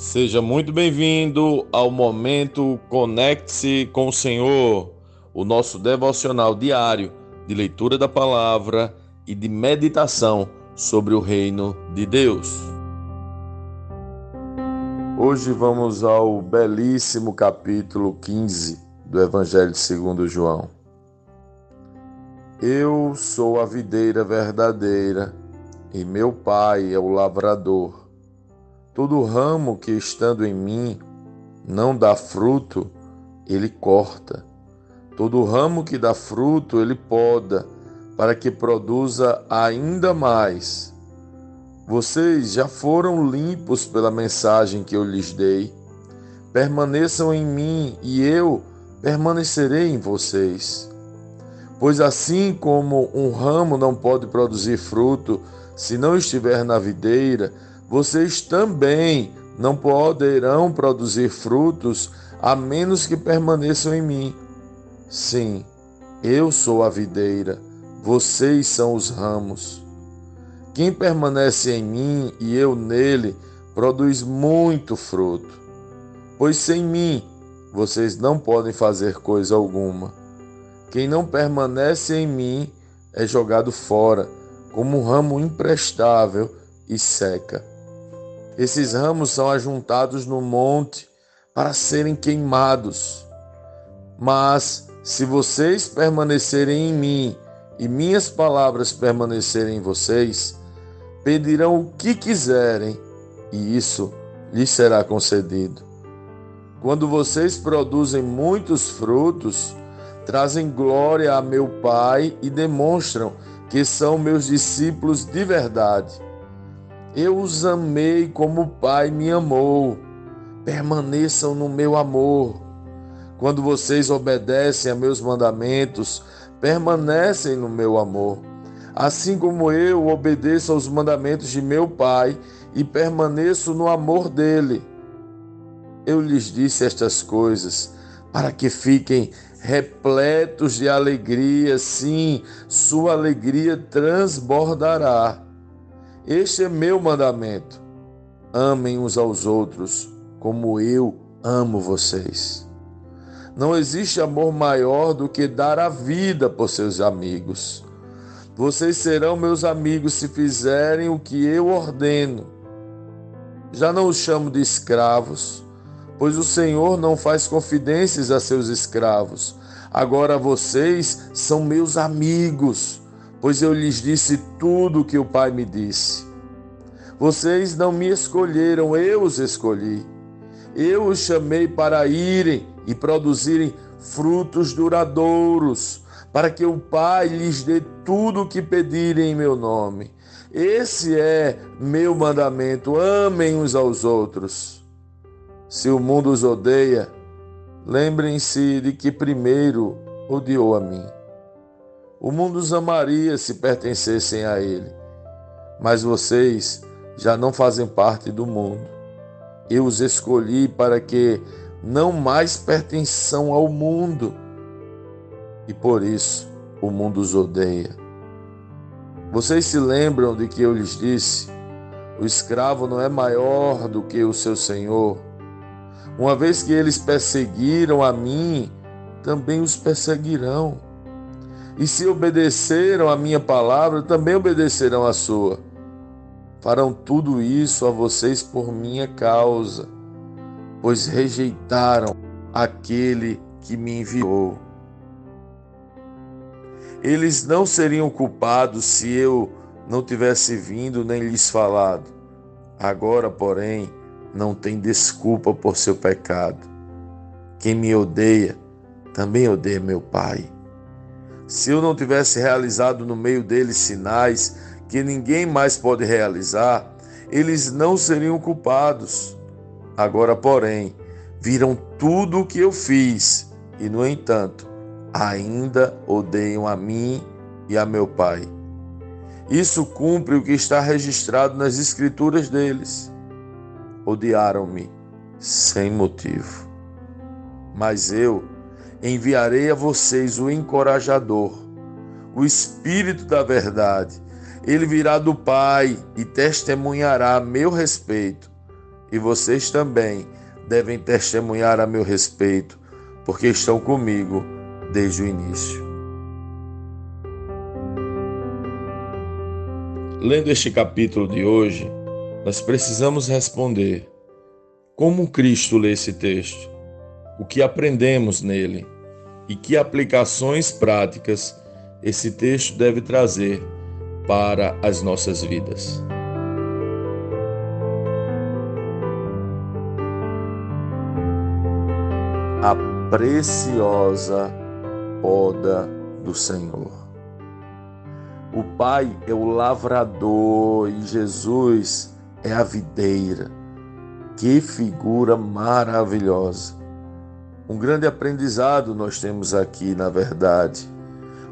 Seja muito bem-vindo ao momento Conecte-se com o Senhor, o nosso devocional diário de leitura da palavra e de meditação sobre o reino de Deus. Hoje vamos ao belíssimo capítulo 15 do Evangelho segundo João. Eu sou a videira verdadeira e meu pai é o lavrador. Todo ramo que estando em mim não dá fruto, ele corta. Todo ramo que dá fruto, ele poda, para que produza ainda mais. Vocês já foram limpos pela mensagem que eu lhes dei. Permaneçam em mim e eu permanecerei em vocês. Pois assim como um ramo não pode produzir fruto se não estiver na videira, vocês também não poderão produzir frutos a menos que permaneçam em mim. Sim, eu sou a videira, vocês são os ramos. Quem permanece em mim e eu nele produz muito fruto, pois sem mim vocês não podem fazer coisa alguma. Quem não permanece em mim é jogado fora, como um ramo imprestável e seca. Esses ramos são ajuntados no monte para serem queimados. Mas se vocês permanecerem em mim e minhas palavras permanecerem em vocês, pedirão o que quiserem e isso lhes será concedido. Quando vocês produzem muitos frutos, trazem glória a meu Pai e demonstram que são meus discípulos de verdade. Eu os amei como o Pai me amou. Permaneçam no meu amor. Quando vocês obedecem a meus mandamentos, permanecem no meu amor. Assim como eu obedeço aos mandamentos de meu Pai e permaneço no amor dele. Eu lhes disse estas coisas para que fiquem repletos de alegria, sim, sua alegria transbordará. Este é meu mandamento: amem uns aos outros como eu amo vocês. Não existe amor maior do que dar a vida por seus amigos. Vocês serão meus amigos se fizerem o que eu ordeno. Já não os chamo de escravos, pois o Senhor não faz confidências a seus escravos. Agora vocês são meus amigos pois eu lhes disse tudo o que o Pai me disse. Vocês não me escolheram, eu os escolhi. Eu os chamei para irem e produzirem frutos duradouros, para que o Pai lhes dê tudo o que pedirem em meu nome. Esse é meu mandamento: amem uns aos outros. Se o mundo os odeia, lembrem-se de que primeiro odiou a mim. O mundo os amaria se pertencessem a ele, mas vocês já não fazem parte do mundo. Eu os escolhi para que não mais pertençam ao mundo, e por isso o mundo os odeia. Vocês se lembram de que eu lhes disse: o escravo não é maior do que o seu senhor. Uma vez que eles perseguiram a mim, também os perseguirão. E se obedeceram a minha palavra, também obedecerão a sua. Farão tudo isso a vocês por minha causa, pois rejeitaram aquele que me enviou. Eles não seriam culpados se eu não tivesse vindo nem lhes falado. Agora, porém, não tem desculpa por seu pecado. Quem me odeia, também odeia meu Pai. Se eu não tivesse realizado no meio deles sinais que ninguém mais pode realizar, eles não seriam culpados. Agora, porém, viram tudo o que eu fiz e, no entanto, ainda odeiam a mim e a meu Pai. Isso cumpre o que está registrado nas Escrituras deles. Odiaram-me sem motivo. Mas eu enviarei a vocês o encorajador, o Espírito da Verdade. Ele virá do Pai e testemunhará a meu respeito. e vocês também devem testemunhar a meu respeito, porque estão comigo desde o início. Lendo este capítulo de hoje, nós precisamos responder: como Cristo lê esse texto? O que aprendemos nele? E que aplicações práticas esse texto deve trazer para as nossas vidas? A preciosa poda do Senhor. O Pai é o lavrador e Jesus é a videira. Que figura maravilhosa! Um grande aprendizado nós temos aqui, na verdade,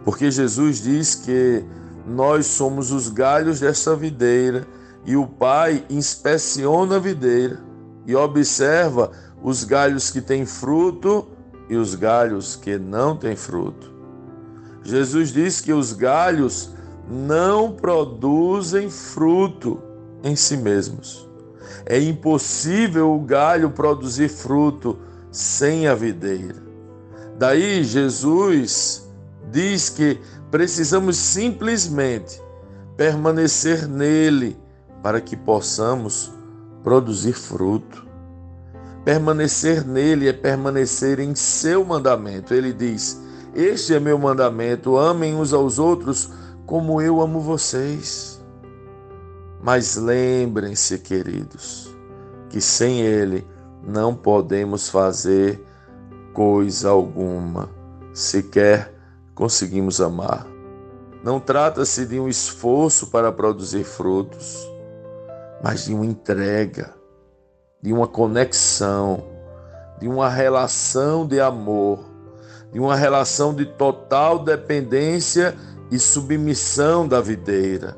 porque Jesus diz que nós somos os galhos dessa videira e o Pai inspeciona a videira e observa os galhos que têm fruto e os galhos que não têm fruto. Jesus diz que os galhos não produzem fruto em si mesmos. É impossível o galho produzir fruto sem a videira. Daí Jesus diz que precisamos simplesmente permanecer nele para que possamos produzir fruto. Permanecer nele é permanecer em seu mandamento. Ele diz: Este é meu mandamento, amem uns aos outros como eu amo vocês. Mas lembrem-se, queridos, que sem Ele não podemos fazer coisa alguma, sequer conseguimos amar. Não trata-se de um esforço para produzir frutos, mas de uma entrega, de uma conexão, de uma relação de amor, de uma relação de total dependência e submissão da videira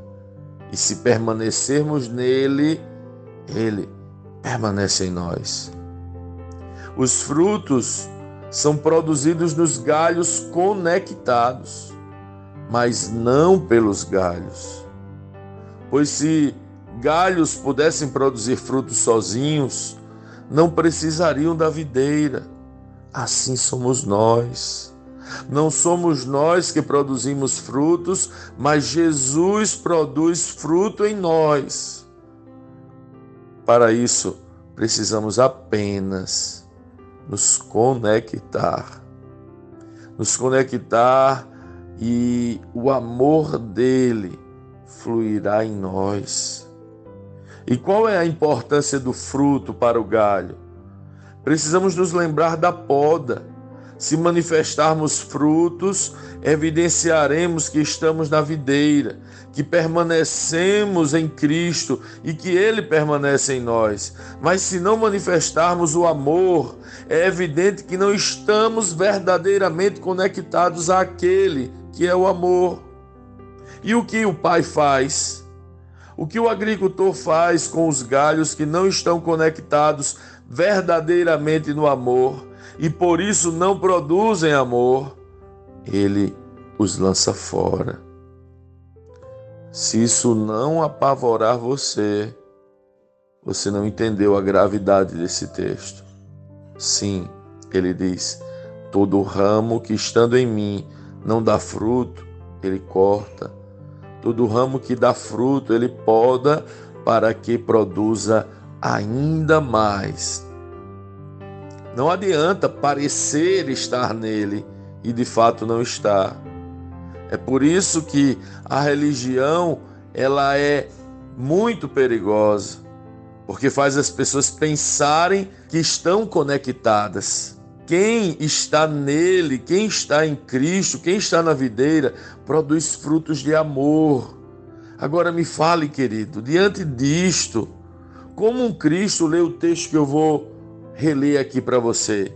e se permanecermos nele, ele permanece em nós. Os frutos são produzidos nos galhos conectados, mas não pelos galhos. Pois se galhos pudessem produzir frutos sozinhos, não precisariam da videira. Assim somos nós. Não somos nós que produzimos frutos, mas Jesus produz fruto em nós. Para isso, precisamos apenas nos conectar. Nos conectar e o amor dele fluirá em nós. E qual é a importância do fruto para o galho? Precisamos nos lembrar da poda se manifestarmos frutos, evidenciaremos que estamos na videira, que permanecemos em Cristo e que Ele permanece em nós. Mas se não manifestarmos o amor, é evidente que não estamos verdadeiramente conectados àquele que é o amor. E o que o Pai faz? O que o agricultor faz com os galhos que não estão conectados verdadeiramente no amor? e por isso não produzem amor, ele os lança fora. Se isso não apavorar você, você não entendeu a gravidade desse texto. Sim, ele diz: todo ramo que estando em mim não dá fruto, ele corta. Todo ramo que dá fruto, ele poda para que produza ainda mais. Não adianta parecer estar nele e de fato não estar. É por isso que a religião ela é muito perigosa, porque faz as pessoas pensarem que estão conectadas. Quem está nele, quem está em Cristo, quem está na videira, produz frutos de amor. Agora me fale, querido, diante disto, como um Cristo lê o texto que eu vou reler aqui para você.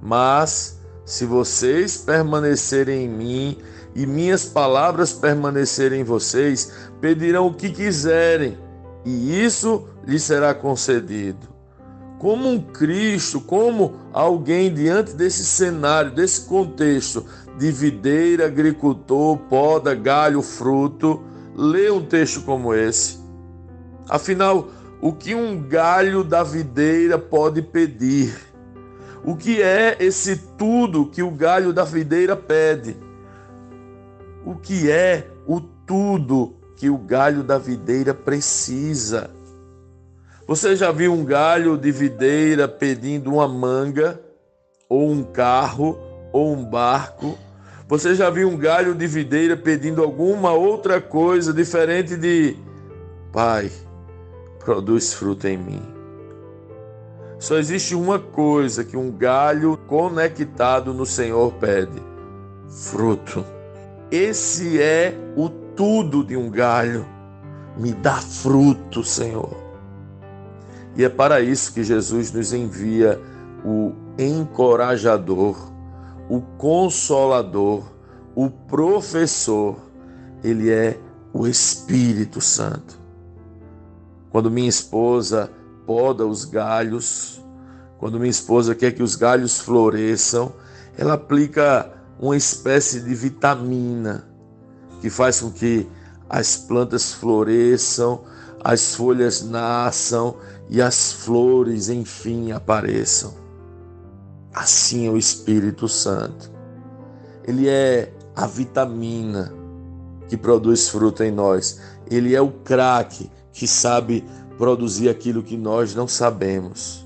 Mas se vocês permanecerem em mim e minhas palavras permanecerem em vocês, pedirão o que quiserem, e isso lhes será concedido. Como um Cristo, como alguém diante desse cenário, desse contexto de videira, agricultor, poda, galho, fruto, lê um texto como esse. Afinal, o que um galho da videira pode pedir. O que é esse tudo que o galho da videira pede? O que é o tudo que o galho da videira precisa? Você já viu um galho de videira pedindo uma manga, ou um carro, ou um barco? Você já viu um galho de videira pedindo alguma outra coisa diferente de Pai, produz fruto em mim? Só existe uma coisa que um galho conectado no Senhor pede: fruto. Esse é o tudo de um galho. Me dá fruto, Senhor. E é para isso que Jesus nos envia o encorajador, o consolador, o professor. Ele é o Espírito Santo. Quando minha esposa poda os galhos, quando minha esposa quer que os galhos floresçam, ela aplica uma espécie de vitamina que faz com que as plantas floresçam, as folhas nasçam e as flores, enfim, apareçam. Assim é o Espírito Santo. Ele é a vitamina que produz fruto em nós. Ele é o craque que sabe produzir aquilo que nós não sabemos.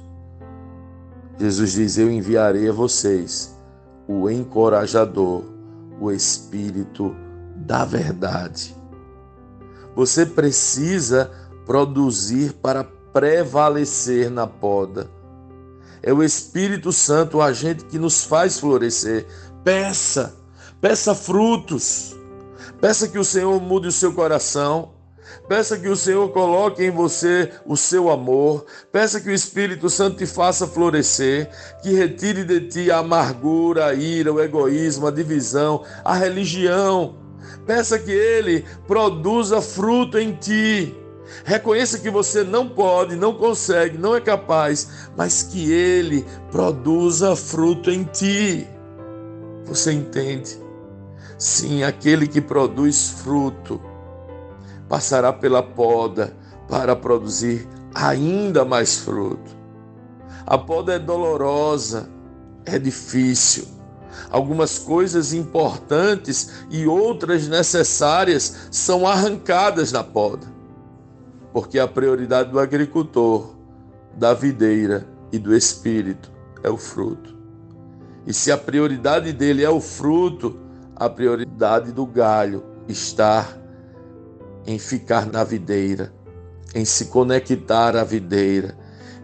Jesus diz: Eu enviarei a vocês o encorajador, o Espírito da verdade. Você precisa produzir para prevalecer na poda. É o Espírito Santo, o agente que nos faz florescer. Peça, peça frutos. Peça que o Senhor mude o seu coração. Peça que o Senhor coloque em você o seu amor. Peça que o Espírito Santo te faça florescer, que retire de ti a amargura, a ira, o egoísmo, a divisão, a religião. Peça que ele produza fruto em ti. Reconheça que você não pode, não consegue, não é capaz, mas que ele produza fruto em ti. Você entende? Sim, aquele que produz fruto passará pela poda para produzir ainda mais fruto. A poda é dolorosa, é difícil. Algumas coisas importantes e outras necessárias são arrancadas na poda porque a prioridade do agricultor, da videira e do espírito é o fruto. E se a prioridade dele é o fruto, a prioridade do galho está em ficar na videira, em se conectar à videira,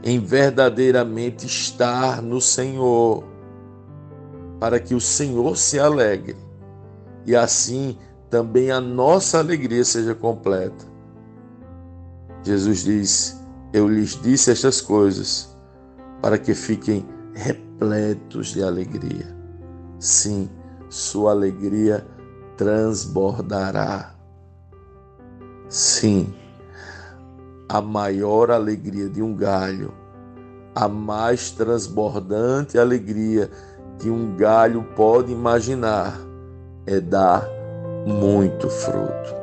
em verdadeiramente estar no Senhor, para que o Senhor se alegre e assim também a nossa alegria seja completa. Jesus diz: Eu lhes disse estas coisas para que fiquem repletos de alegria. Sim, sua alegria transbordará. Sim, a maior alegria de um galho, a mais transbordante alegria que um galho pode imaginar é dar muito fruto.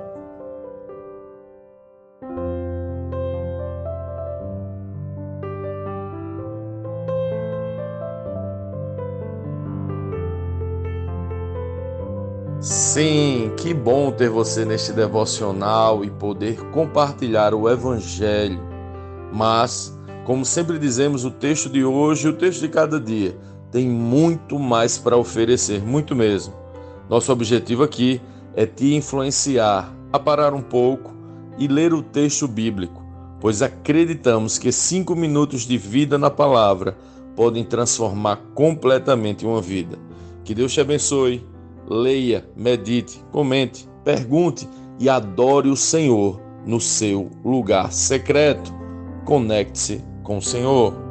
Sim, que bom ter você neste devocional e poder compartilhar o Evangelho. Mas, como sempre dizemos, o texto de hoje e o texto de cada dia tem muito mais para oferecer, muito mesmo. Nosso objetivo aqui é te influenciar a parar um pouco e ler o texto bíblico, pois acreditamos que cinco minutos de vida na palavra podem transformar completamente uma vida. Que Deus te abençoe leia, medite, comente, pergunte e adore o Senhor no seu lugar secreto. Conecte-se com o Senhor.